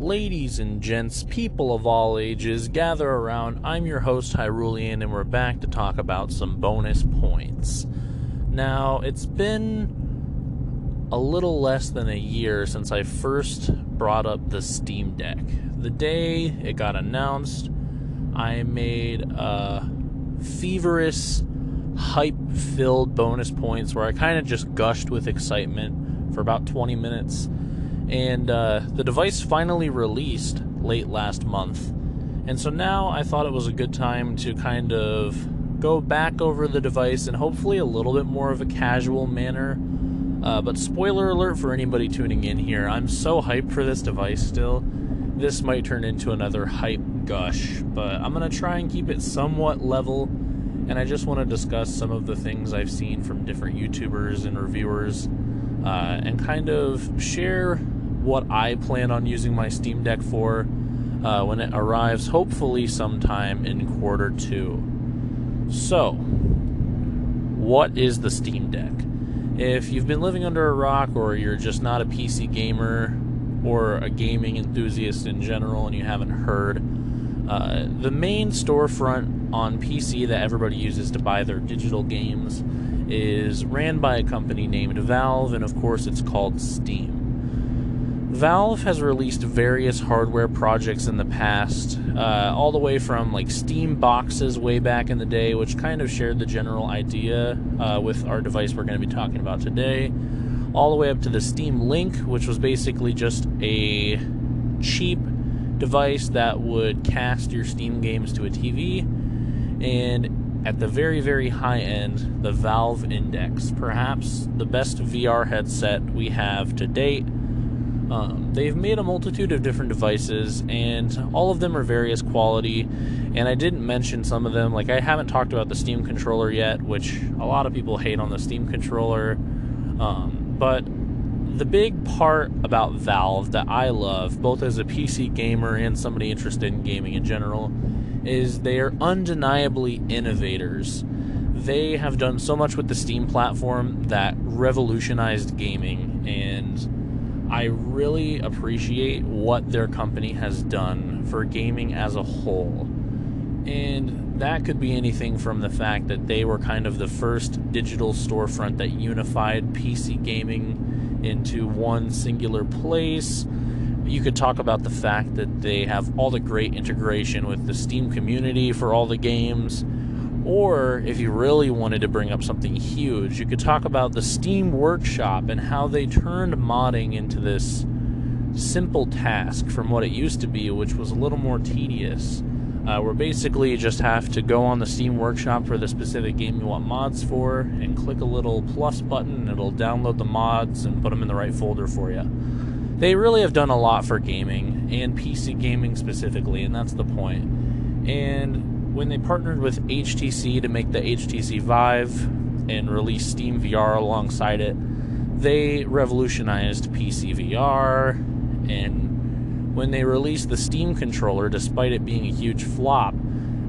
Ladies and gents, people of all ages, gather around. I'm your host, Hyrulean, and we're back to talk about some bonus points. Now, it's been a little less than a year since I first brought up the Steam Deck. The day it got announced, I made a feverish, hype filled bonus points where I kind of just gushed with excitement for about 20 minutes and uh, the device finally released late last month. And so now I thought it was a good time to kind of go back over the device in hopefully a little bit more of a casual manner. Uh, but spoiler alert for anybody tuning in here, I'm so hyped for this device still. This might turn into another hype gush, but I'm going to try and keep it somewhat level. And I just want to discuss some of the things I've seen from different YouTubers and reviewers uh, and kind of share what I plan on using my Steam Deck for uh, when it arrives, hopefully sometime in quarter two. So, what is the Steam Deck? If you've been living under a rock or you're just not a PC gamer or a gaming enthusiast in general and you haven't heard, uh, the main storefront on PC that everybody uses to buy their digital games is ran by a company named Valve, and of course, it's called Steam. Valve has released various hardware projects in the past, uh, all the way from like Steam boxes way back in the day, which kind of shared the general idea uh, with our device we're going to be talking about today, all the way up to the Steam Link, which was basically just a cheap device that would cast your Steam games to a TV, and at the very, very high end, the Valve Index, perhaps the best VR headset we have to date um, they've made a multitude of different devices, and all of them are various quality. And I didn't mention some of them. Like I haven't talked about the Steam controller yet, which a lot of people hate on the Steam controller. Um, but the big part about Valve that I love, both as a PC gamer and somebody interested in gaming in general, is they are undeniably innovators. They have done so much with the Steam platform that revolutionized gaming and I really appreciate what their company has done for gaming as a whole. And that could be anything from the fact that they were kind of the first digital storefront that unified PC gaming into one singular place. You could talk about the fact that they have all the great integration with the Steam community for all the games or if you really wanted to bring up something huge, you could talk about the Steam Workshop and how they turned modding into this simple task from what it used to be, which was a little more tedious. Uh, where basically you just have to go on the Steam Workshop for the specific game you want mods for and click a little plus button and it'll download the mods and put them in the right folder for you. They really have done a lot for gaming and PC gaming specifically, and that's the point. And when they partnered with HTC to make the HTC Vive and release Steam VR alongside it, they revolutionized PC VR. And when they released the Steam controller, despite it being a huge flop,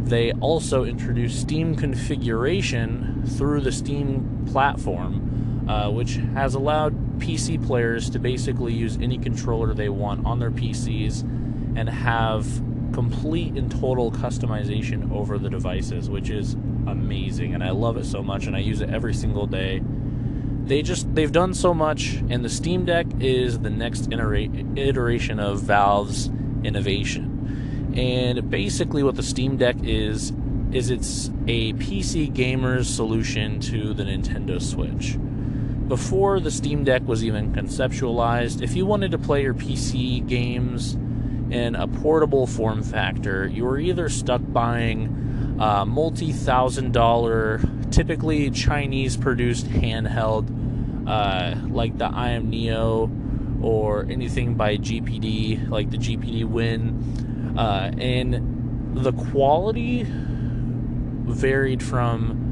they also introduced Steam configuration through the Steam platform, uh, which has allowed PC players to basically use any controller they want on their PCs and have complete and total customization over the devices, which is amazing, and I love it so much, and I use it every single day. They just they've done so much, and the Steam Deck is the next iteration of Valve's innovation. And basically, what the Steam Deck is is it's a PC gamer's solution to the Nintendo Switch. Before the Steam Deck was even conceptualized, if you wanted to play your PC games in a portable form factor, you are either stuck buying a multi thousand dollar, typically Chinese produced handheld, uh, like the Aya Neo or anything by GPD, like the GPD Win. Uh, and the quality varied from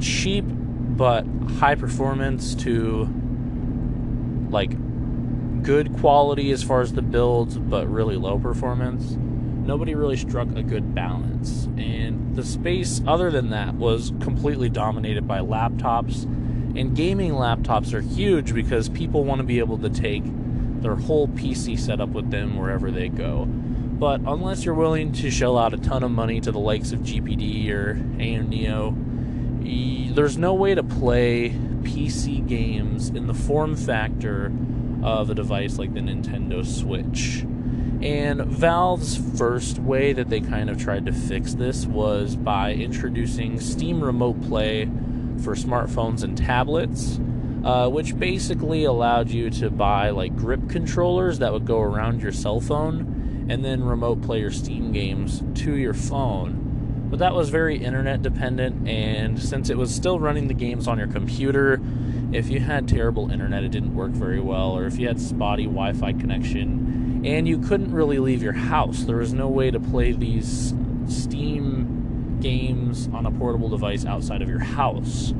cheap but high performance to like good quality as far as the builds, but really low performance. Nobody really struck a good balance. And the space, other than that, was completely dominated by laptops. And gaming laptops are huge because people want to be able to take their whole PC setup with them wherever they go. But unless you're willing to shell out a ton of money to the likes of GPD or Aya Neo, there's no way to play PC games in the form factor of a device like the Nintendo Switch. And Valve's first way that they kind of tried to fix this was by introducing Steam Remote Play for smartphones and tablets, uh, which basically allowed you to buy like grip controllers that would go around your cell phone and then remote play your Steam games to your phone. But that was very internet dependent, and since it was still running the games on your computer, if you had terrible internet, it didn't work very well, or if you had spotty Wi Fi connection, and you couldn't really leave your house. There was no way to play these Steam games on a portable device outside of your house.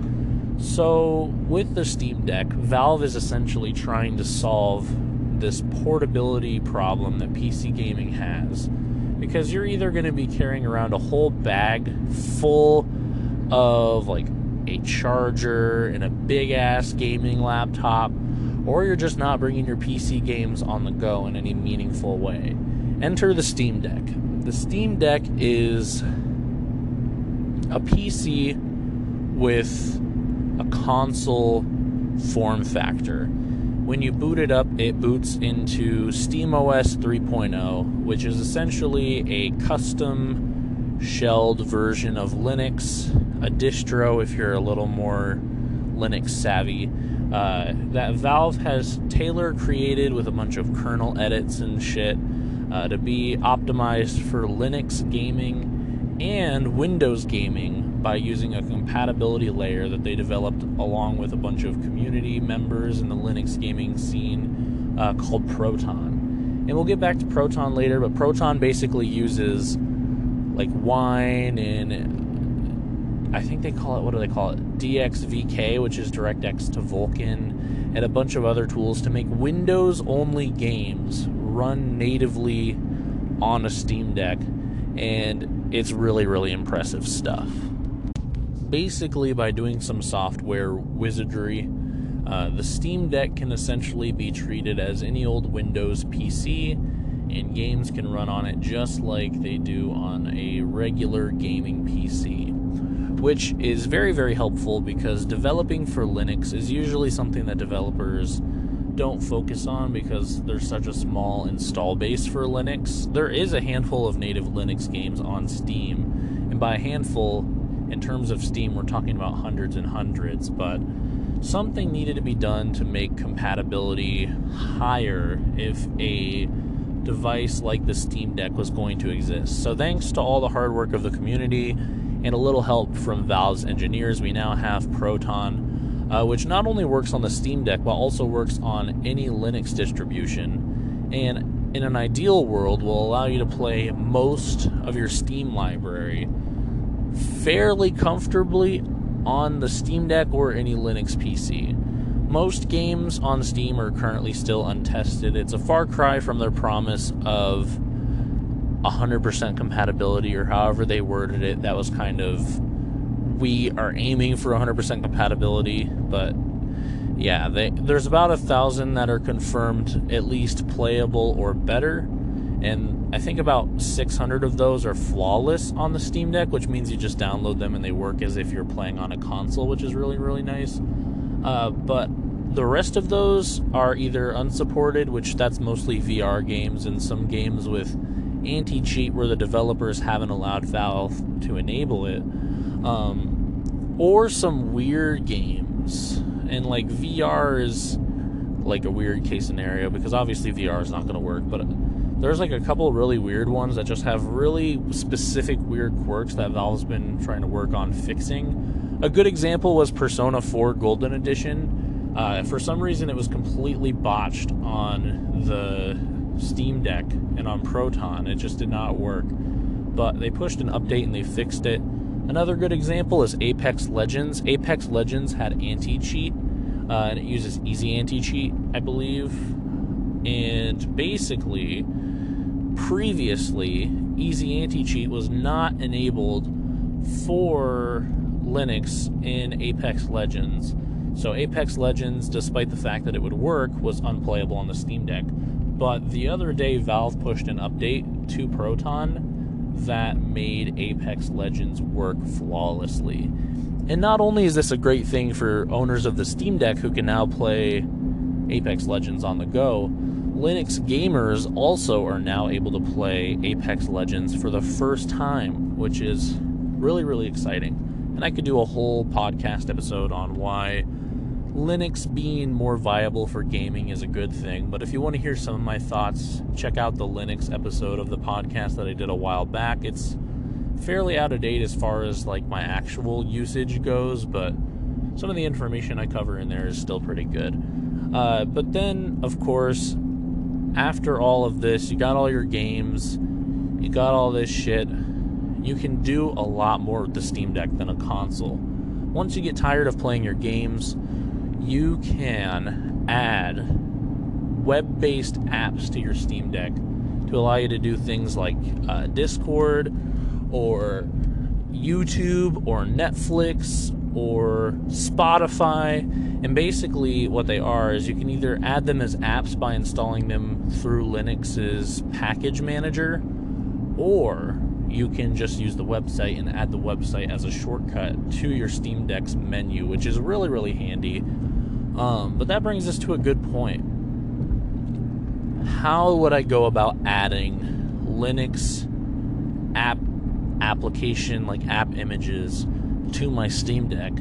So, with the Steam Deck, Valve is essentially trying to solve this portability problem that PC gaming has. Because you're either going to be carrying around a whole bag full of like a charger and a big ass gaming laptop or you're just not bringing your PC games on the go in any meaningful way. Enter the Steam Deck. The Steam Deck is a PC with a console form factor. When you boot it up, it boots into SteamOS 3.0, which is essentially a custom shelled version of Linux, a distro if you're a little more Linux savvy uh, that Valve has tailor created with a bunch of kernel edits and shit uh, to be optimized for Linux gaming and Windows gaming by using a compatibility layer that they developed along with a bunch of community members in the Linux gaming scene uh, called Proton. And we'll get back to Proton later, but Proton basically uses like Wine and I think they call it, what do they call it? DXVK, which is DirectX to Vulkan, and a bunch of other tools to make Windows only games run natively on a Steam Deck. And it's really, really impressive stuff. Basically, by doing some software wizardry, uh, the Steam Deck can essentially be treated as any old Windows PC, and games can run on it just like they do on a regular gaming PC which is very, very helpful because developing for Linux is usually something that developers don't focus on because there's such a small install base for Linux. There is a handful of native Linux games on Steam, and by a handful, in terms of Steam, we're talking about hundreds and hundreds, but something needed to be done to make compatibility higher if a device like the Steam Deck was going to exist. So, thanks to all the hard work of the community and a little help from Valve's engineers, we now have Proton, uh, which not only works on the Steam Deck, but also works on any Linux distribution. And in an ideal world, will allow you to play most of your Steam library fairly comfortably on the Steam Deck or any Linux PC. Most games on Steam are currently still untested. It's a far cry from their promise of 100% compatibility or however they worded it. That was kind of we are aiming for 100% compatibility, but yeah, they, there's about a thousand that are confirmed at least playable or better, and I think about 600 of those are flawless on the Steam Deck, which means you just download them and they work as if you're playing on a console, which is really really nice. Uh, but the rest of those are either unsupported, which that's mostly VR games and some games with anti cheat where the developers haven't allowed Valve to enable it, um, or some weird games. And like VR is like a weird case scenario because obviously VR is not going to work, but there's like a couple really weird ones that just have really specific weird quirks that Valve's been trying to work on fixing. A good example was Persona 4 Golden Edition. Uh, for some reason, it was completely botched on the Steam Deck and on Proton. It just did not work. But they pushed an update and they fixed it. Another good example is Apex Legends. Apex Legends had anti cheat, uh, and it uses easy anti cheat, I believe. And basically, previously, easy anti cheat was not enabled for Linux in Apex Legends. So Apex Legends, despite the fact that it would work, was unplayable on the Steam Deck. But the other day, Valve pushed an update to Proton that made Apex Legends work flawlessly. And not only is this a great thing for owners of the Steam Deck who can now play Apex Legends on the go, Linux gamers also are now able to play Apex Legends for the first time, which is really, really exciting. And I could do a whole podcast episode on why Linux being more viable for gaming is a good thing. But if you want to hear some of my thoughts, check out the Linux episode of the podcast that I did a while back. It's fairly out of date as far as like my actual usage goes, but some of the information I cover in there is still pretty good. Uh, but then, of course, after all of this, you got all your games, you got all this shit. You can do a lot more with the Steam Deck than a console. Once you get tired of playing your games, you can add web based apps to your Steam Deck to allow you to do things like uh, Discord or YouTube or Netflix or Spotify. And basically, what they are is you can either add them as apps by installing them through Linux's package manager, or you can just use the website and add the website as a shortcut to your Steam Deck's menu, which is really, really handy. Um, but that brings us to a good point. How would I go about adding Linux app application, like app images, to my Steam Deck?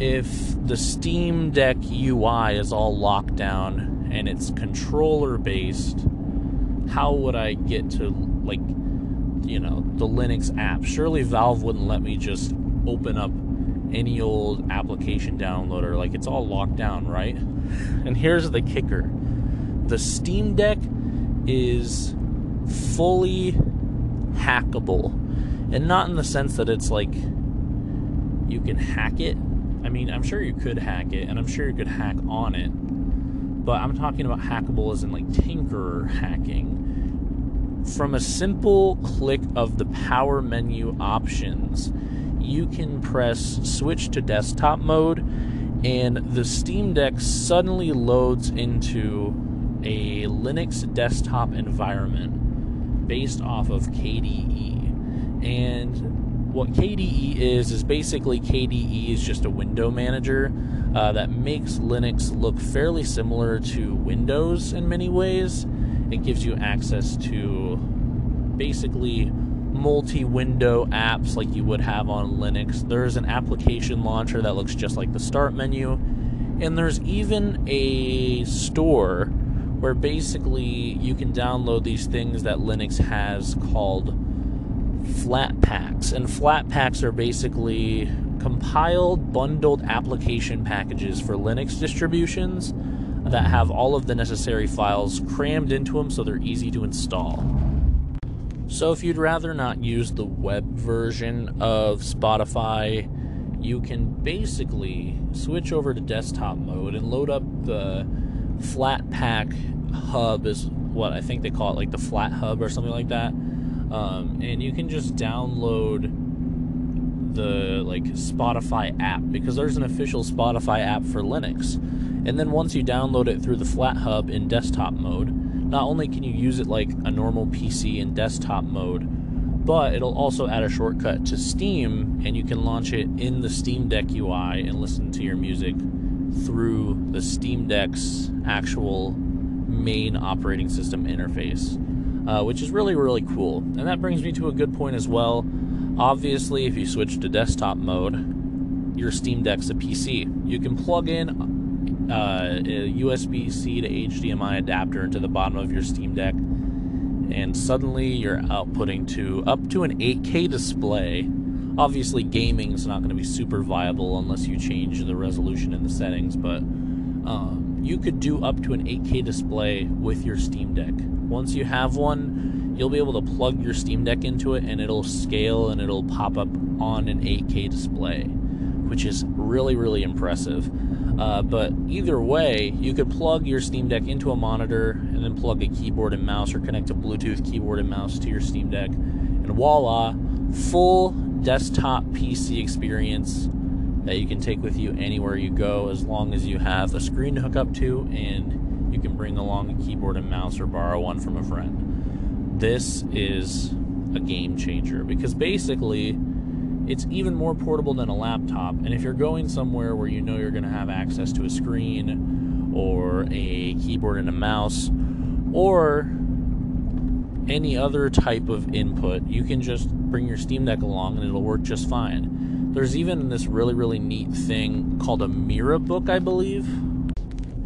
If the Steam Deck UI is all locked down and it's controller based, how would I get to like you know, the Linux app. Surely Valve wouldn't let me just open up any old application downloader. Like it's all locked down, right? And here's the kicker the Steam Deck is fully hackable. And not in the sense that it's like you can hack it. I mean, I'm sure you could hack it, and I'm sure you could hack on it. But I'm talking about hackable as in like tinker hacking from a simple click of the power menu options, you can press switch to desktop mode, and the Steam Deck suddenly loads into a Linux desktop environment based off of KDE. And what KDE is, is basically KDE is just a window manager uh, that makes Linux look fairly similar to Windows in many ways it gives you access to basically multi window apps like you would have on Linux. There's an application launcher that looks just like the start menu. And there's even a store where basically you can download these things that Linux has called Flatpaks. And Flatpaks are basically compiled, bundled application packages for Linux distributions that have all of the necessary files crammed into them so they're easy to install. So, if you'd rather not use the web version of Spotify, you can basically switch over to desktop mode and load up the Flatpak hub, is what I think they call it, like the Flathub or something like that. Um, and you can just download the like Spotify app because there's an official Spotify app for Linux. And then once you download it through the Flathub in desktop mode, not only can you use it like a normal PC in desktop mode, but it'll also add a shortcut to Steam and you can launch it in the Steam Deck UI and listen to your music through the Steam Deck's actual main operating system interface, uh, which is really, really cool. And that brings me to a good point as well. Obviously, if you switch to desktop mode, your Steam Deck's a PC. You can plug in uh, USB C to HDMI adapter into the bottom of your Steam Deck, and suddenly you're outputting to up to an 8K display. Obviously, gaming is not going to be super viable unless you change the resolution in the settings, but um, you could do up to an 8K display with your Steam Deck. Once you have one, you'll be able to plug your Steam Deck into it and it'll scale and it'll pop up on an 8K display, which is really, really impressive. Uh, but either way, you could plug your Steam Deck into a monitor and then plug a keyboard and mouse or connect a Bluetooth keyboard and mouse to your Steam Deck. And voila, full desktop PC experience that you can take with you anywhere you go as long as you have a screen to hook up to and you can bring along a keyboard and mouse or borrow one from a friend. This is a game changer because basically it's even more portable than a laptop. And if you're going somewhere where you know you're going to have access to a screen or a keyboard and a mouse or any other type of input, you can just bring your Steam Deck along and it'll work just fine. There's even this really, really neat thing called a Mirabook, I believe.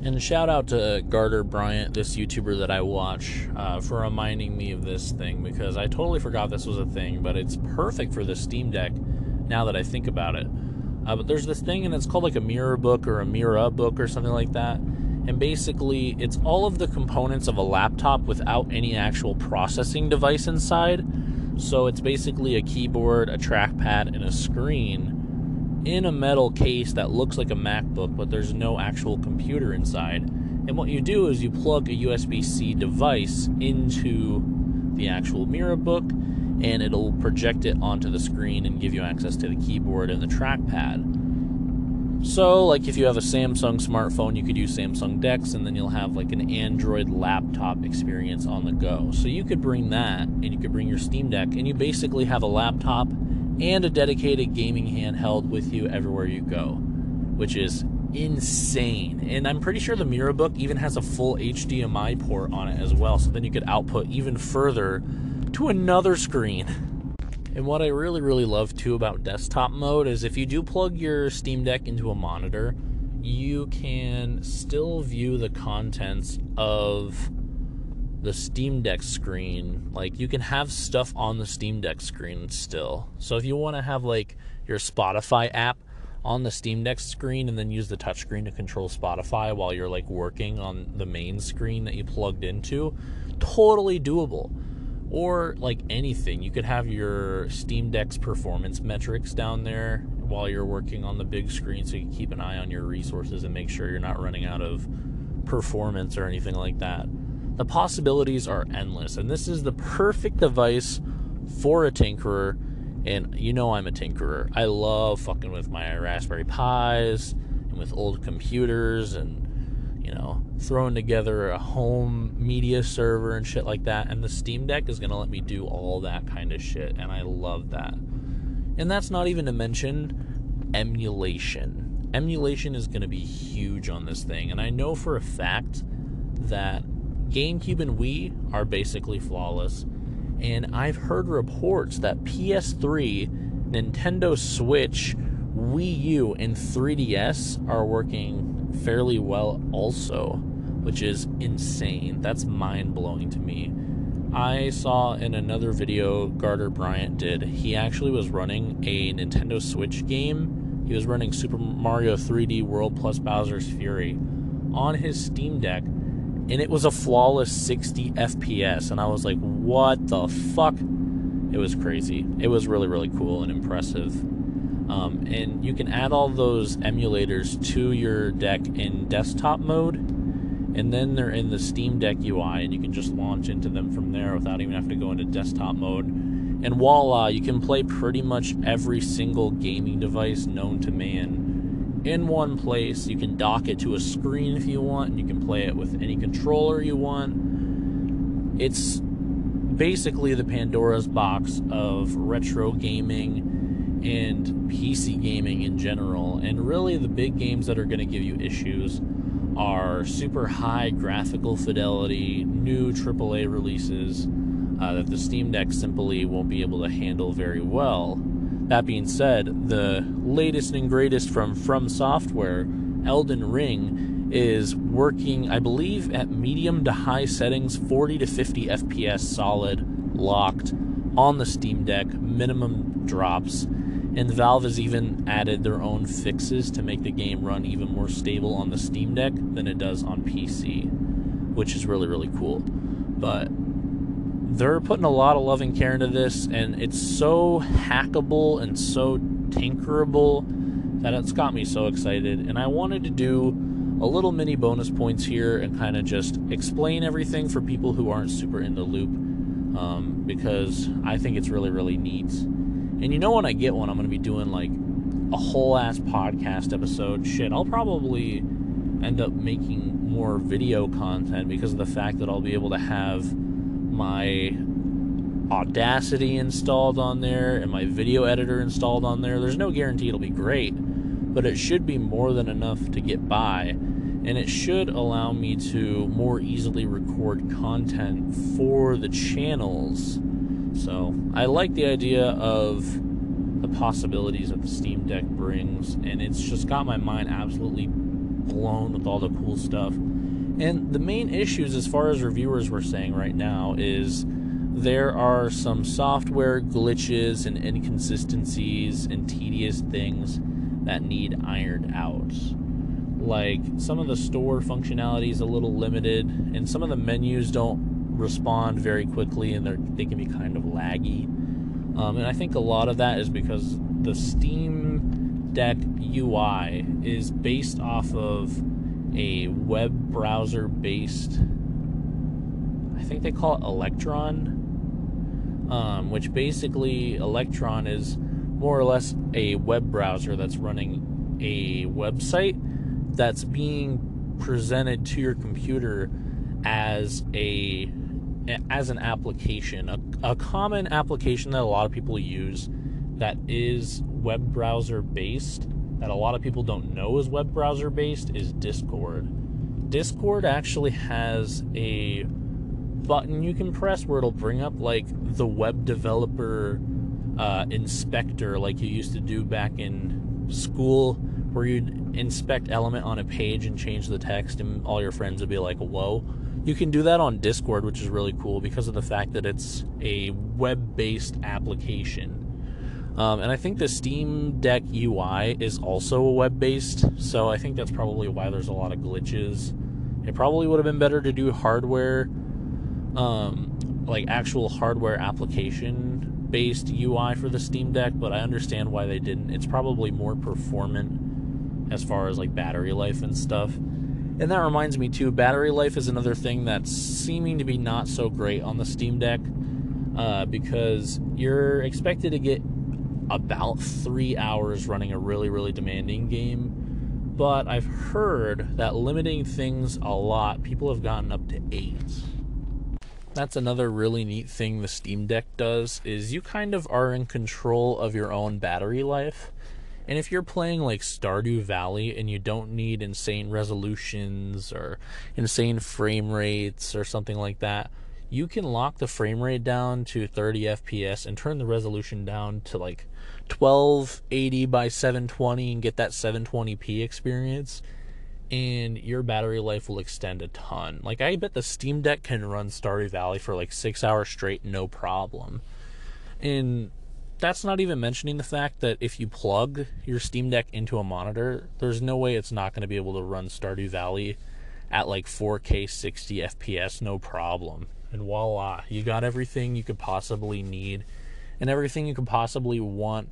And shout out to Gardiner Bryant, this YouTuber that I watch, uh, for reminding me of this thing because I totally forgot this was a thing, but it's perfect for the Steam Deck now that I think about it. Uh, but there's this thing, and it's called like a mirror book or a Mirabook or something like that and basically it's all of the components of a laptop without any actual processing device inside. So it's basically a keyboard, a trackpad, and a screen in a metal case that looks like a MacBook, but there's no actual computer inside. And what you do is you plug a USB C device into the actual Mirabook, and it'll project it onto the screen and give you access to the keyboard and the trackpad. So, like if you have a Samsung smartphone, you could use Samsung DeX, and then you'll have like an Android laptop experience on the go. So, you could bring that, and you could bring your Steam Deck, and you basically have a laptop and a dedicated gaming handheld with you everywhere you go, which is insane. And I'm pretty sure the Mirabook even has a full HDMI port on it as well, so then you could output even further to another screen. And what I really, really love too about desktop mode is if you do plug your Steam Deck into a monitor, you can still view the contents of the Steam Deck screen. Like you can have stuff on the Steam Deck screen still. So if you want to have like your Spotify app on the Steam Deck screen and then use the touchscreen to control Spotify while you're like working on the main screen that you plugged into, totally doable or like anything. You could have your Steam Deck's performance metrics down there while you're working on the big screen so you can keep an eye on your resources and make sure you're not running out of performance or anything like that. The possibilities are endless, and this is the perfect device for a tinkerer. And you know, I'm a tinkerer. I love fucking with my Raspberry Pis and with old computers and you know, throwing together a home media server and shit like that. And the Steam Deck is going to let me do all that kind of shit. And I love that. And that's not even to mention emulation. Emulation is going to be huge on this thing. And I know for a fact that GameCube and Wii are basically flawless. And I've heard reports that PS3, Nintendo Switch, Wii U, and 3DS are working fairly well also, which is insane. That's mind blowing to me. I saw in another video Gardiner Bryant did, he actually was running a Nintendo Switch game. He was running Super Mario 3D World plus Bowser's Fury on his Steam Deck, and it was a flawless 60 FPS. And I was like, what the fuck? It was crazy. It was really, really cool and impressive. Um, and you can add all those emulators to your deck in desktop mode, and then they're in the Steam Deck UI, and you can just launch into them from there without even having to go into desktop mode. And voila, you can play pretty much every single gaming device known to man in one place. You can dock it to a screen if you want, and you can play it with any controller you want. It's basically the Pandora's box of retro gaming and PC gaming in general. And really, the big games that are going to give you issues are super high graphical fidelity, new AAA releases uh, that the Steam Deck simply won't be able to handle very well. That being said, the latest and greatest from From Software, Elden Ring, is working, I believe, at medium to high settings, 40 to 50 FPS solid, locked on the Steam Deck, minimum drops and Valve has even added their own fixes to make the game run even more stable on the Steam Deck than it does on PC, which is really, really cool. But they're putting a lot of loving care into this, and it's so hackable and so tinkerable that it's got me so excited. And I wanted to do a little mini bonus points here and kind of just explain everything for people who aren't super in the loop um, because I think it's really, really neat. And you know, when I get one, I'm going to be doing like a whole ass podcast episode. Shit, I'll probably end up making more video content because of the fact that I'll be able to have my Audacity installed on there and my video editor installed on there. There's no guarantee it'll be great, but it should be more than enough to get by. And it should allow me to more easily record content for the channels. So I like the idea of the possibilities that the Steam Deck brings, and it's just got my mind absolutely blown with all the cool stuff. And the main issues, as far as reviewers were saying right now, is there are some software glitches and inconsistencies and tedious things that need ironed out. Like some of the store functionality is a little limited, and some of the menus don't respond very quickly, and they they can be kind of laggy. Um, and I think a lot of that is because the Steam Deck UI is based off of a web browser based. I think they call it Electron um, which basically Electron is more or less a web browser that's running a website that's being presented to your computer as a as an application a, a common application that a lot of people use that is web browser based that a lot of people don't know is web browser based is discord discord actually has a button you can press where it'll bring up like the web developer uh, inspector, like you used to do back in school, where you'd inspect element on a page and change the text, and all your friends would be like, "Whoa." You can do that on Discord, which is really cool because of the fact that it's a web based application. Um, and I think the Steam Deck UI is also web based, so I think that's probably why there's a lot of glitches. It probably would have been better to do hardware um, like actual hardware application based UI for the Steam Deck, but I understand why they didn't. It's probably more performant as far as like battery life and stuff. And that reminds me too, battery life is another thing that's seeming to be not so great on the Steam Deck uh, because you're expected to get about three hours running a really, really demanding game. But I've heard that limiting things a lot, people have gotten up to eight that's another really neat thing the Steam Deck does is you kind of are in control of your own battery life. And if you're playing like Stardew Valley and you don't need insane resolutions or insane frame rates or something like that, you can lock the frame rate down to 30 FPS and turn the resolution down to like 1280 by 720 and get that 720p experience and your battery life will extend a ton. Like I bet the Steam Deck can run Stardew Valley for like 6 hours straight no problem. And that's not even mentioning the fact that if you plug your Steam Deck into a monitor, there's no way it's not going to be able to run Stardew Valley at like 4K 60 FPS no problem. And voila, you got everything you could possibly need and everything you could possibly want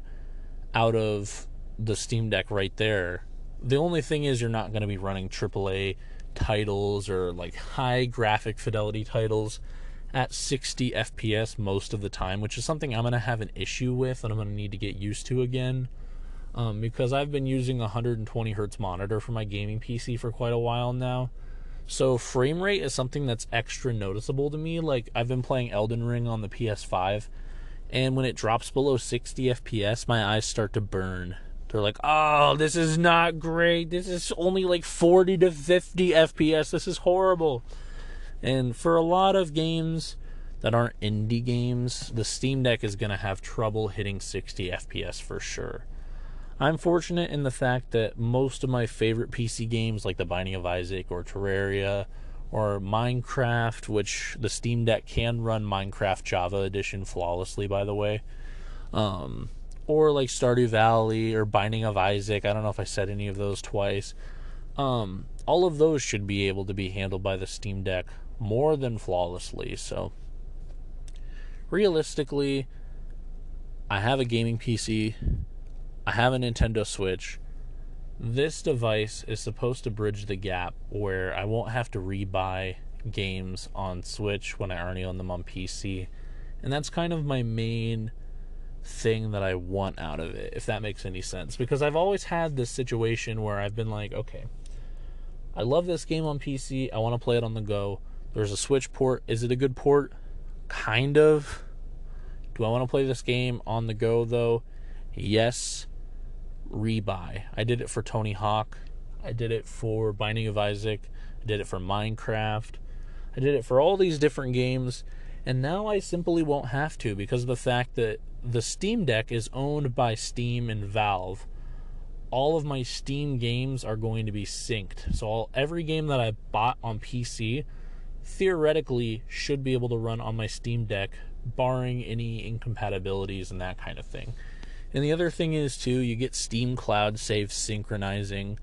out of the Steam Deck right there the only thing is, you're not going to be running AAA titles or like high graphic fidelity titles at 60 FPS most of the time, which is something I'm going to have an issue with and I'm going to need to get used to again. Um, because I've been using a 120 hertz monitor for my gaming PC for quite a while now. So frame rate is something that's extra noticeable to me. Like I've been playing Elden Ring on the PS5, and when it drops below 60 FPS, my eyes start to burn they're like, oh, this is not great. This is only like 40 to 50 FPS. This is horrible. And for a lot of games that aren't indie games, the Steam Deck is going to have trouble hitting 60 FPS for sure. I'm fortunate in the fact that most of my favorite PC games, like The Binding of Isaac or Terraria or Minecraft, which the Steam Deck can run Minecraft Java Edition flawlessly, by the way. Um, or like Stardew Valley or Binding of Isaac. I don't know if I said any of those twice. Um, all of those should be able to be handled by the Steam Deck more than flawlessly. So, realistically, I have a gaming PC, I have a Nintendo Switch. This device is supposed to bridge the gap where I won't have to rebuy games on Switch when I already own them on PC. And that's kind of my main thing that I want out of it, if that makes any sense. Because I've always had this situation where I've been like, okay, I love this game on PC. I want to play it on the go. There's a Switch port. Is it a good port? Kind of. Do I want to play this game on the go though? Yes. Rebuy. I did it for Tony Hawk. I did it for Binding of Isaac. I did it for Minecraft. I did it for all these different games. And now I simply won't have to because of the fact that the Steam Deck is owned by Steam and Valve. All of my Steam games are going to be synced. So all, every game that I bought on PC theoretically should be able to run on my Steam Deck barring any incompatibilities and that kind of thing. And the other thing is too, you get Steam Cloud save synchronizing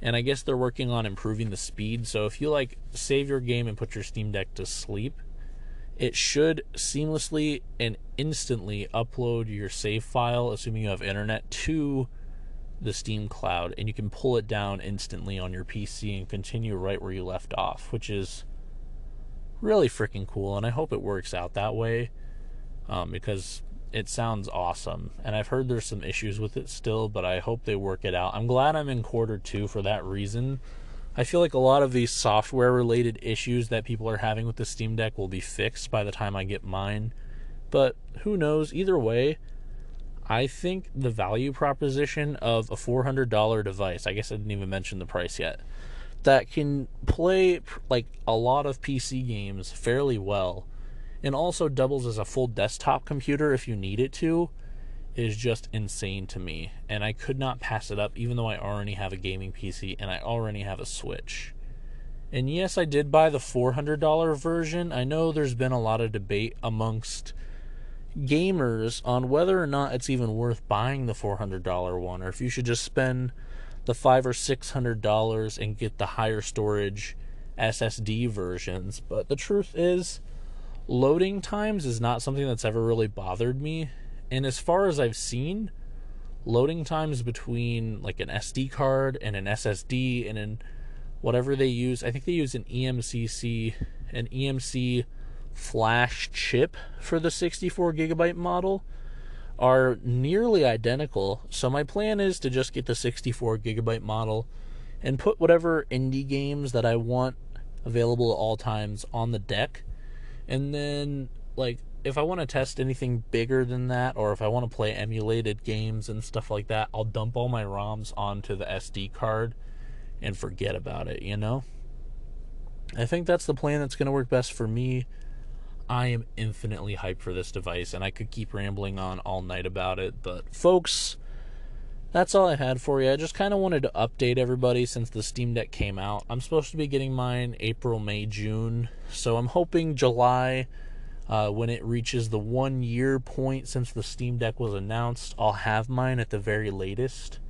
and I guess they're working on improving the speed. So if you like save your game and put your Steam Deck to sleep, it should seamlessly and instantly upload your save file, assuming you have internet, to the Steam Cloud, and you can pull it down instantly on your PC and continue right where you left off, which is really freaking cool. And I hope it works out that way um, because it sounds awesome. And I've heard there's some issues with it still, but I hope they work it out. I'm glad I'm in quarter two for that reason. I feel like a lot of these software related issues that people are having with the Steam Deck will be fixed by the time I get mine. But who knows? Either way, I think the value proposition of a $400 device, I guess I didn't even mention the price yet, that can play like a lot of PC games fairly well and also doubles as a full desktop computer if you need it to is just insane to me and I could not pass it up even though I already have a gaming PC and I already have a Switch. And yes, I did buy the $400 version. I know there's been a lot of debate amongst gamers on whether or not it's even worth buying the $400 one or if you should just spend the 5 or 600 dollars and get the higher storage SSD versions. But the truth is loading times is not something that's ever really bothered me. And as far as I've seen, loading times between like an SD card and an SSD and in whatever they use, I think they use an EMCC, an EMC flash chip for the 64 gigabyte model are nearly identical. So my plan is to just get the 64 gigabyte model and put whatever indie games that I want available at all times on the deck and then, like, if I want to test anything bigger than that, or if I want to play emulated games and stuff like that, I'll dump all my ROMs onto the SD card and forget about it, you know? I think that's the plan that's going to work best for me. I am infinitely hyped for this device, and I could keep rambling on all night about it, but folks, that's all I had for you. I just kind of wanted to update everybody since the Steam Deck came out. I'm supposed to be getting mine April, May, June. So I'm hoping July, uh, when it reaches the one year point since the Steam Deck was announced, I'll have mine at the very latest.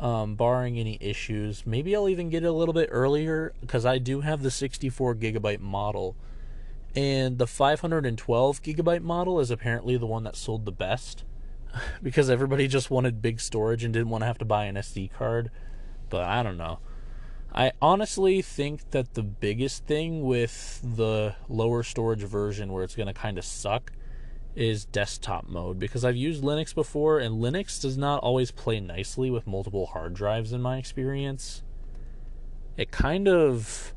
Um, barring any issues. Maybe I'll even get it a little bit earlier because I do have the 64 gigabyte model. And the 512 gigabyte model is apparently the one that sold the best because everybody just wanted big storage and didn't want to have to buy an SD card. But I don't know. I honestly think that the biggest thing with the lower storage version where it's going to kind of suck is desktop mode because I've used Linux before and Linux does not always play nicely with multiple hard drives in my experience. It kind of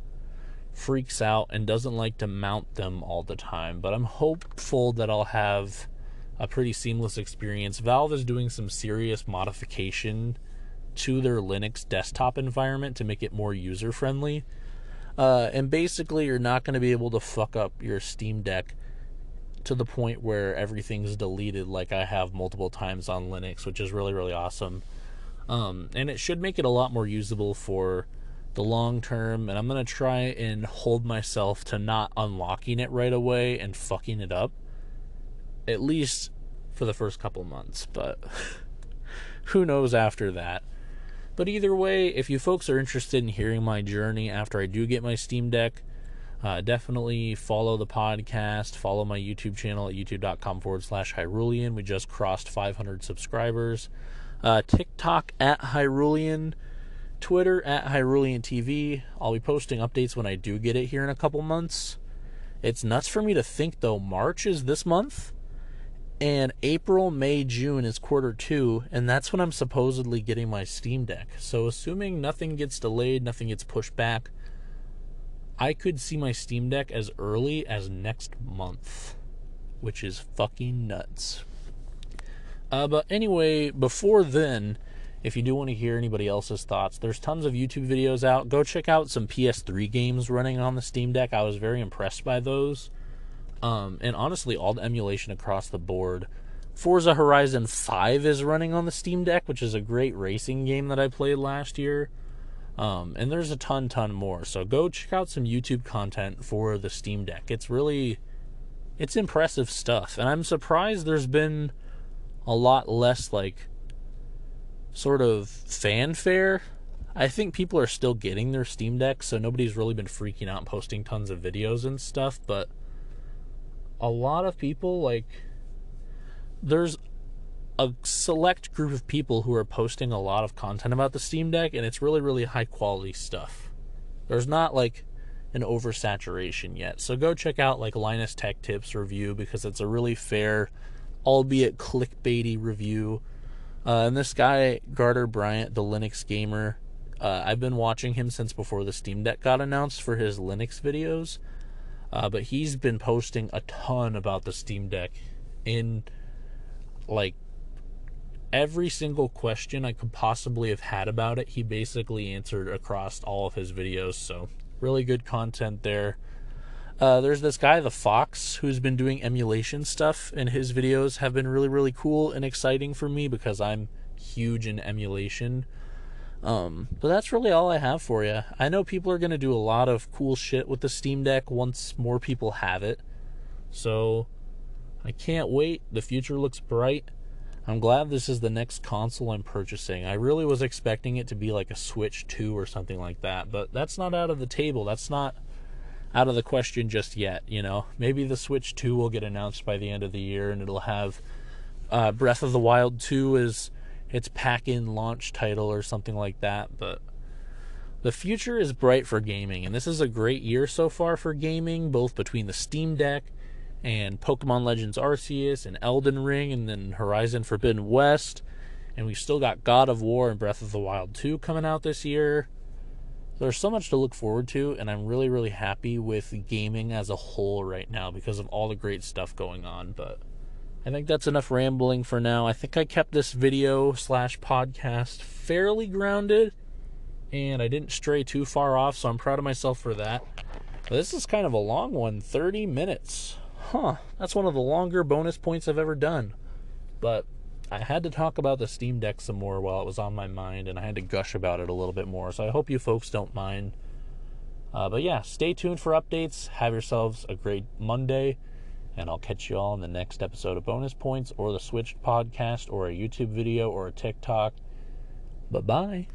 freaks out and doesn't like to mount them all the time, but I'm hopeful that I'll have a pretty seamless experience. Valve is doing some serious modification to their Linux desktop environment to make it more user friendly. Uh, and basically, you're not going to be able to fuck up your Steam Deck to the point where everything's deleted, like I have multiple times on Linux, which is really, really awesome. Um, and it should make it a lot more usable for the long term. And I'm going to try and hold myself to not unlocking it right away and fucking it up at least for the first couple months, but who knows after that. But either way, if you folks are interested in hearing my journey after I do get my Steam Deck, uh, definitely follow the podcast. Follow my YouTube channel at youtube.com forward slash Hyrulean. We just crossed 500 subscribers. Uh, TikTok at Hyrulean. Twitter at Hyrulean TV. I'll be posting updates when I do get it here in a couple months. It's nuts for me to think, though, March is this month And April, May, June is quarter two, and that's when I'm supposedly getting my Steam Deck. So, assuming nothing gets delayed, nothing gets pushed back, I could see my Steam Deck as early as next month, which is fucking nuts. Uh, but anyway, before then, if you do want to hear anybody else's thoughts, there's tons of YouTube videos out. Go check out some PS3 games running on the Steam Deck. I was very impressed by those. Um, and honestly, all the emulation across the board. Forza Horizon 5 is running on the Steam Deck, which is a great racing game that I played last year. Um, and there's a ton, ton more. So go check out some YouTube content for the Steam Deck. It's really, it's impressive stuff. And I'm surprised there's been a lot less, like, sort of fanfare. I think people are still getting their Steam Deck, so nobody's really been freaking out and posting tons of videos and stuff. But a lot of people like there's a select group of people who are posting a lot of content about the Steam Deck and it's really really high quality stuff. There's not like an oversaturation yet. So go check out like Linus Tech Tips review because it's a really fair albeit clickbaity review. Uh, and this guy Gardiner Bryant, the Linux gamer, uh, I've been watching him since before the Steam Deck got announced for his Linux videos uh, but he's been posting a ton about the Steam Deck in like every single question I could possibly have had about it. He basically answered across all of his videos. So, really good content there. Uh, there's this guy, the Phawx, who's been doing emulation stuff, and his videos have been really, really cool and exciting for me because I'm huge in emulation. Um, but that's really all I have for you. I know people are going to do a lot of cool shit with the Steam Deck once more people have it. So I can't wait. The future looks bright. I'm glad this is the next console I'm purchasing. I really was expecting it to be like a Switch 2 or something like that, but that's not out of the table. That's not out of the question just yet, you know. Maybe the Switch 2 will get announced by the end of the year and it'll have uh, Breath of the Wild 2 is its pack in launch title or something like that. But the future is bright for gaming, and this is a great year so far for gaming, both between the Steam Deck and Pokemon Legends Arceus and Elden Ring and then Horizon Forbidden West. And we've still got God of War and Breath of the Wild 2 coming out this year. There's so much to look forward to, and I'm really, really happy with gaming as a whole right now because of all the great stuff going on. But I think that's enough rambling for now. I think I kept this video slash podcast fairly grounded and I didn't stray too far off, so I'm proud of myself for that. This is kind of a long one 30 minutes. Huh, that's one of the longer bonus points I've ever done. But I had to talk about the Steam Deck some more while it was on my mind, and I had to gush about it a little bit more. So I hope you folks don't mind. Uh, but yeah, stay tuned for updates. Have yourselves a great Monday. And I'll catch you all in the next episode of Bonus Points or the Switched podcast or a YouTube video or a TikTok. Bye bye.